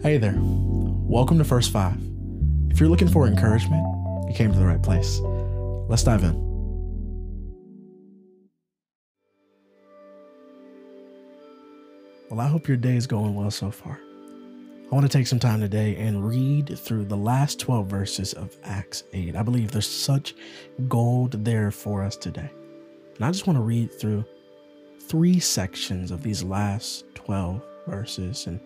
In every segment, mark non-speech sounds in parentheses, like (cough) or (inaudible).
Hey there. Welcome to First Five. If you're looking for encouragement, you came to the right place. Let's dive in. Well, I hope your day is going well so far. I want to take some time today and read through the last 12 verses of Acts 8. I believe there's such gold there for us today. And I just want to read through three sections of these last 12 verses. And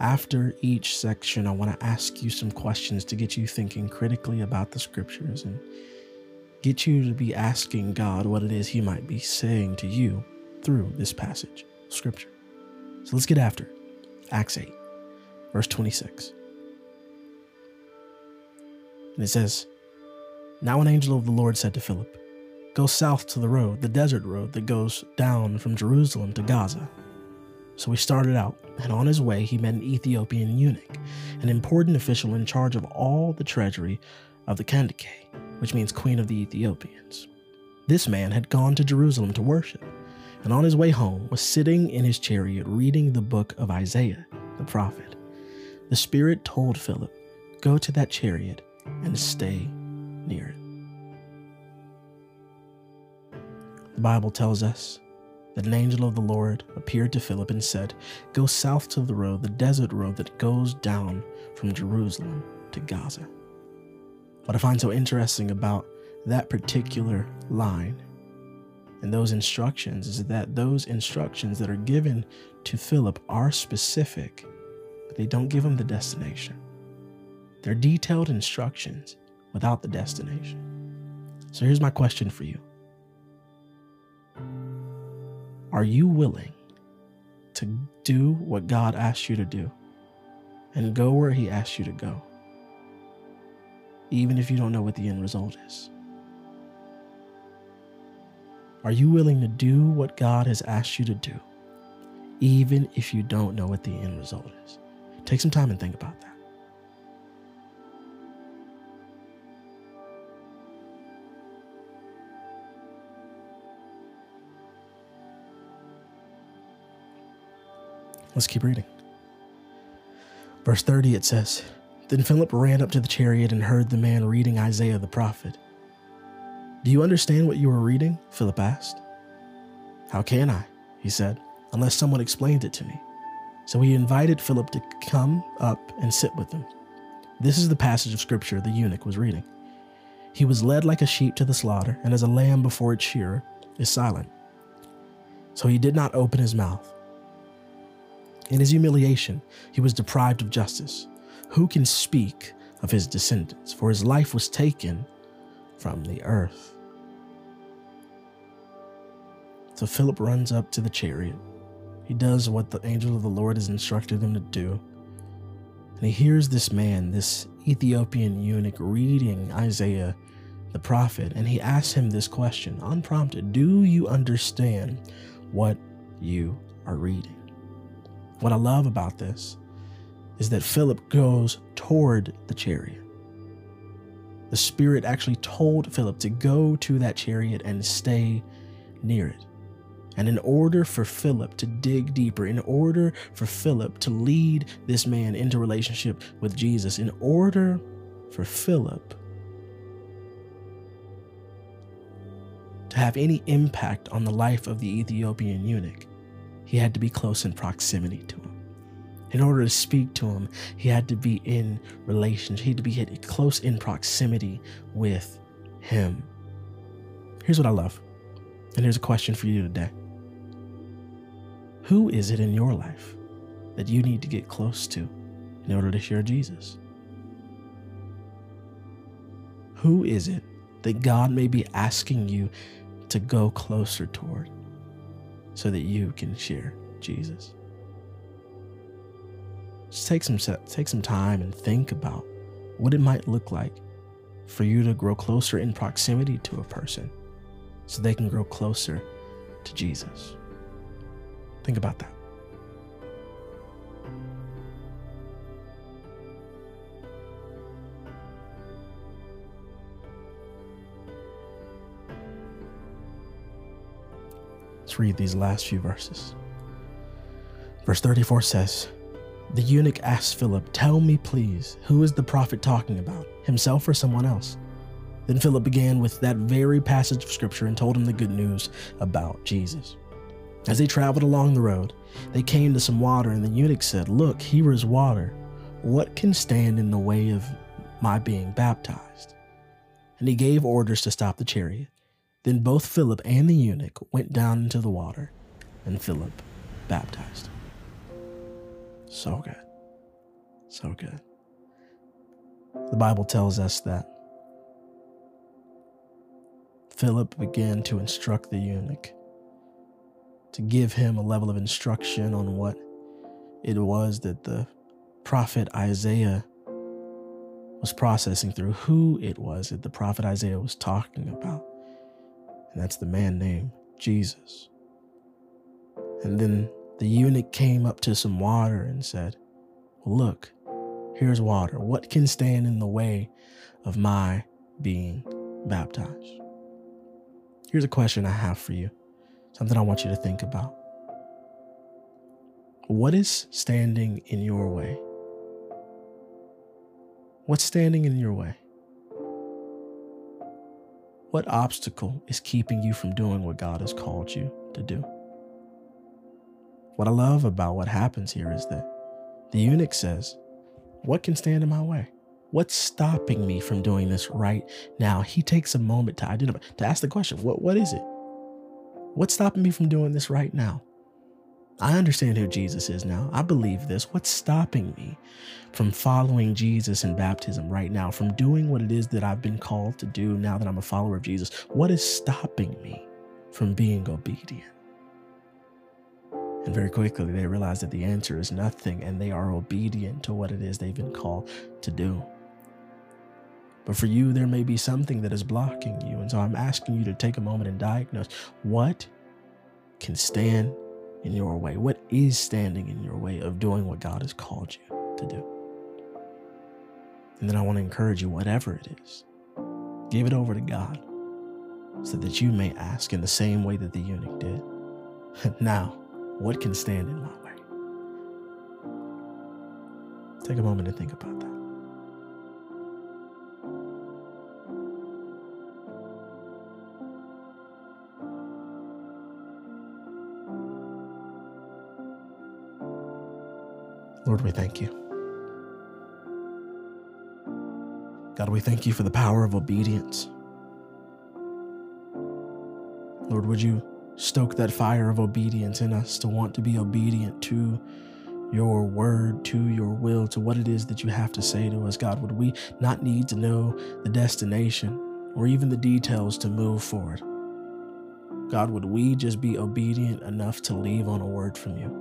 after each section, I want to ask you some questions to get you thinking critically about the scriptures and get you to be asking God what it is He might be saying to you through this passage scripture. So let's get after it. Acts 8, verse 26. And it says, Now an angel of the Lord said to Philip, Go south to the road, the desert road that goes down from Jerusalem to Gaza. So he started out, and on his way he met an Ethiopian eunuch, an important official in charge of all the treasury of the Kandake, which means Queen of the Ethiopians. This man had gone to Jerusalem to worship, and on his way home was sitting in his chariot reading the book of Isaiah, the prophet. The Spirit told Philip, Go to that chariot and stay near it. The Bible tells us that an angel of the Lord appeared to Philip and said, Go south to the road, the desert road that goes down from Jerusalem to Gaza. What I find so interesting about that particular line and those instructions is that those instructions that are given to Philip are specific, but they don't give him the destination. They're detailed instructions without the destination. So here's my question for you Are you willing to do what God asks you to do and go where He asks you to go, even if you don't know what the end result is? Are you willing to do what God has asked you to do, even if you don't know what the end result is? Take some time and think about that. Let's keep reading. Verse 30 it says, Then Philip ran up to the chariot and heard the man reading Isaiah the prophet. Do you understand what you are reading? Philip asked. How can I? He said, unless someone explained it to me. So he invited Philip to come up and sit with him. This is the passage of scripture the eunuch was reading. He was led like a sheep to the slaughter, and as a lamb before its shearer is silent. So he did not open his mouth. In his humiliation, he was deprived of justice. Who can speak of his descendants? For his life was taken from the earth. So Philip runs up to the chariot. He does what the angel of the Lord has instructed him to do. And he hears this man, this Ethiopian eunuch, reading Isaiah the prophet, and he asks him this question, unprompted Do you understand what you are reading? What I love about this is that Philip goes toward the chariot. The Spirit actually told Philip to go to that chariot and stay near it. And in order for Philip to dig deeper, in order for Philip to lead this man into relationship with Jesus, in order for Philip to have any impact on the life of the Ethiopian eunuch, he had to be close in proximity to him. In order to speak to him, he had to be in relationship. He had to be close in proximity with him. Here's what I love. And here's a question for you today. Who is it in your life that you need to get close to in order to share Jesus? Who is it that God may be asking you to go closer toward so that you can share Jesus? Just take some take some time and think about what it might look like for you to grow closer in proximity to a person so they can grow closer to Jesus. Think about that. Read these last few verses. Verse 34 says, The eunuch asked Philip, Tell me, please, who is the prophet talking about, himself or someone else? Then Philip began with that very passage of scripture and told him the good news about Jesus. As they traveled along the road, they came to some water, and the eunuch said, Look, here is water. What can stand in the way of my being baptized? And he gave orders to stop the chariot. Then both Philip and the eunuch went down into the water, and Philip baptized. So good. So good. The Bible tells us that Philip began to instruct the eunuch to give him a level of instruction on what it was that the prophet Isaiah was processing through, who it was that the prophet Isaiah was talking about. And that's the man named Jesus. And then the eunuch came up to some water and said, Look, here's water. What can stand in the way of my being baptized? Here's a question I have for you, something I want you to think about. What is standing in your way? What's standing in your way? What obstacle is keeping you from doing what God has called you to do? What I love about what happens here is that the eunuch says, What can stand in my way? What's stopping me from doing this right now? He takes a moment to identify, to ask the question, What, what is it? What's stopping me from doing this right now? I understand who Jesus is now. I believe this. What's stopping me from following Jesus in baptism right now, from doing what it is that I've been called to do now that I'm a follower of Jesus? What is stopping me from being obedient? And very quickly, they realize that the answer is nothing and they are obedient to what it is they've been called to do. But for you, there may be something that is blocking you. And so I'm asking you to take a moment and diagnose what can stand in your way? What is standing in your way of doing what God has called you to do? And then I want to encourage you, whatever it is, give it over to God so that you may ask in the same way that the eunuch did. (laughs) now, what can stand in my way? Take a moment to think about that. Lord, we thank you. God, we thank you for the power of obedience. Lord, would you stoke that fire of obedience in us to want to be obedient to your word, to your will, to what it is that you have to say to us, God? Would we not need to know the destination or even the details to move forward? God, would we just be obedient enough to leave on a word from you?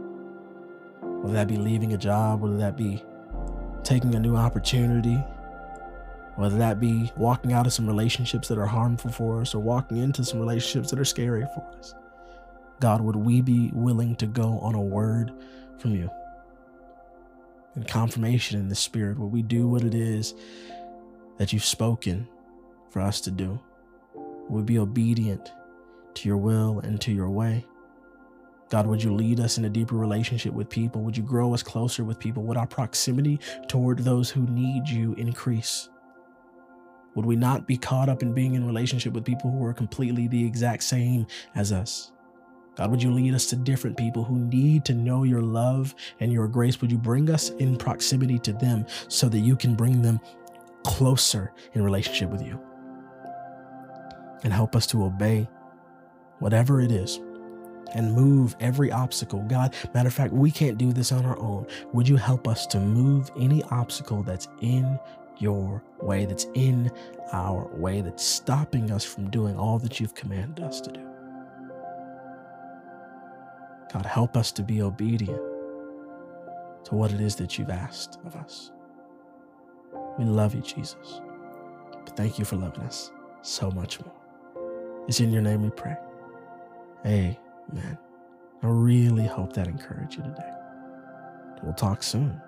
Whether that be leaving a job, whether that be taking a new opportunity, whether that be walking out of some relationships that are harmful for us or walking into some relationships that are scary for us. God, would we be willing to go on a word from you? And confirmation in the spirit, would we do what it is that you've spoken for us to do? Would we be obedient to your will and to your way? God, would you lead us in a deeper relationship with people? Would you grow us closer with people? Would our proximity toward those who need you increase? Would we not be caught up in being in relationship with people who are completely the exact same as us? God, would you lead us to different people who need to know your love and your grace? Would you bring us in proximity to them so that you can bring them closer in relationship with you? And help us to obey whatever it is and move every obstacle. God, matter of fact, we can't do this on our own. Would you help us to move any obstacle that's in your way, that's in our way, that's stopping us from doing all that you've commanded us to do? God, help us to be obedient to what it is that you've asked of us. We love you, Jesus. But thank you for loving us so much more. It's in your name we pray. Amen. I really hope that encouraged you today. We'll talk soon.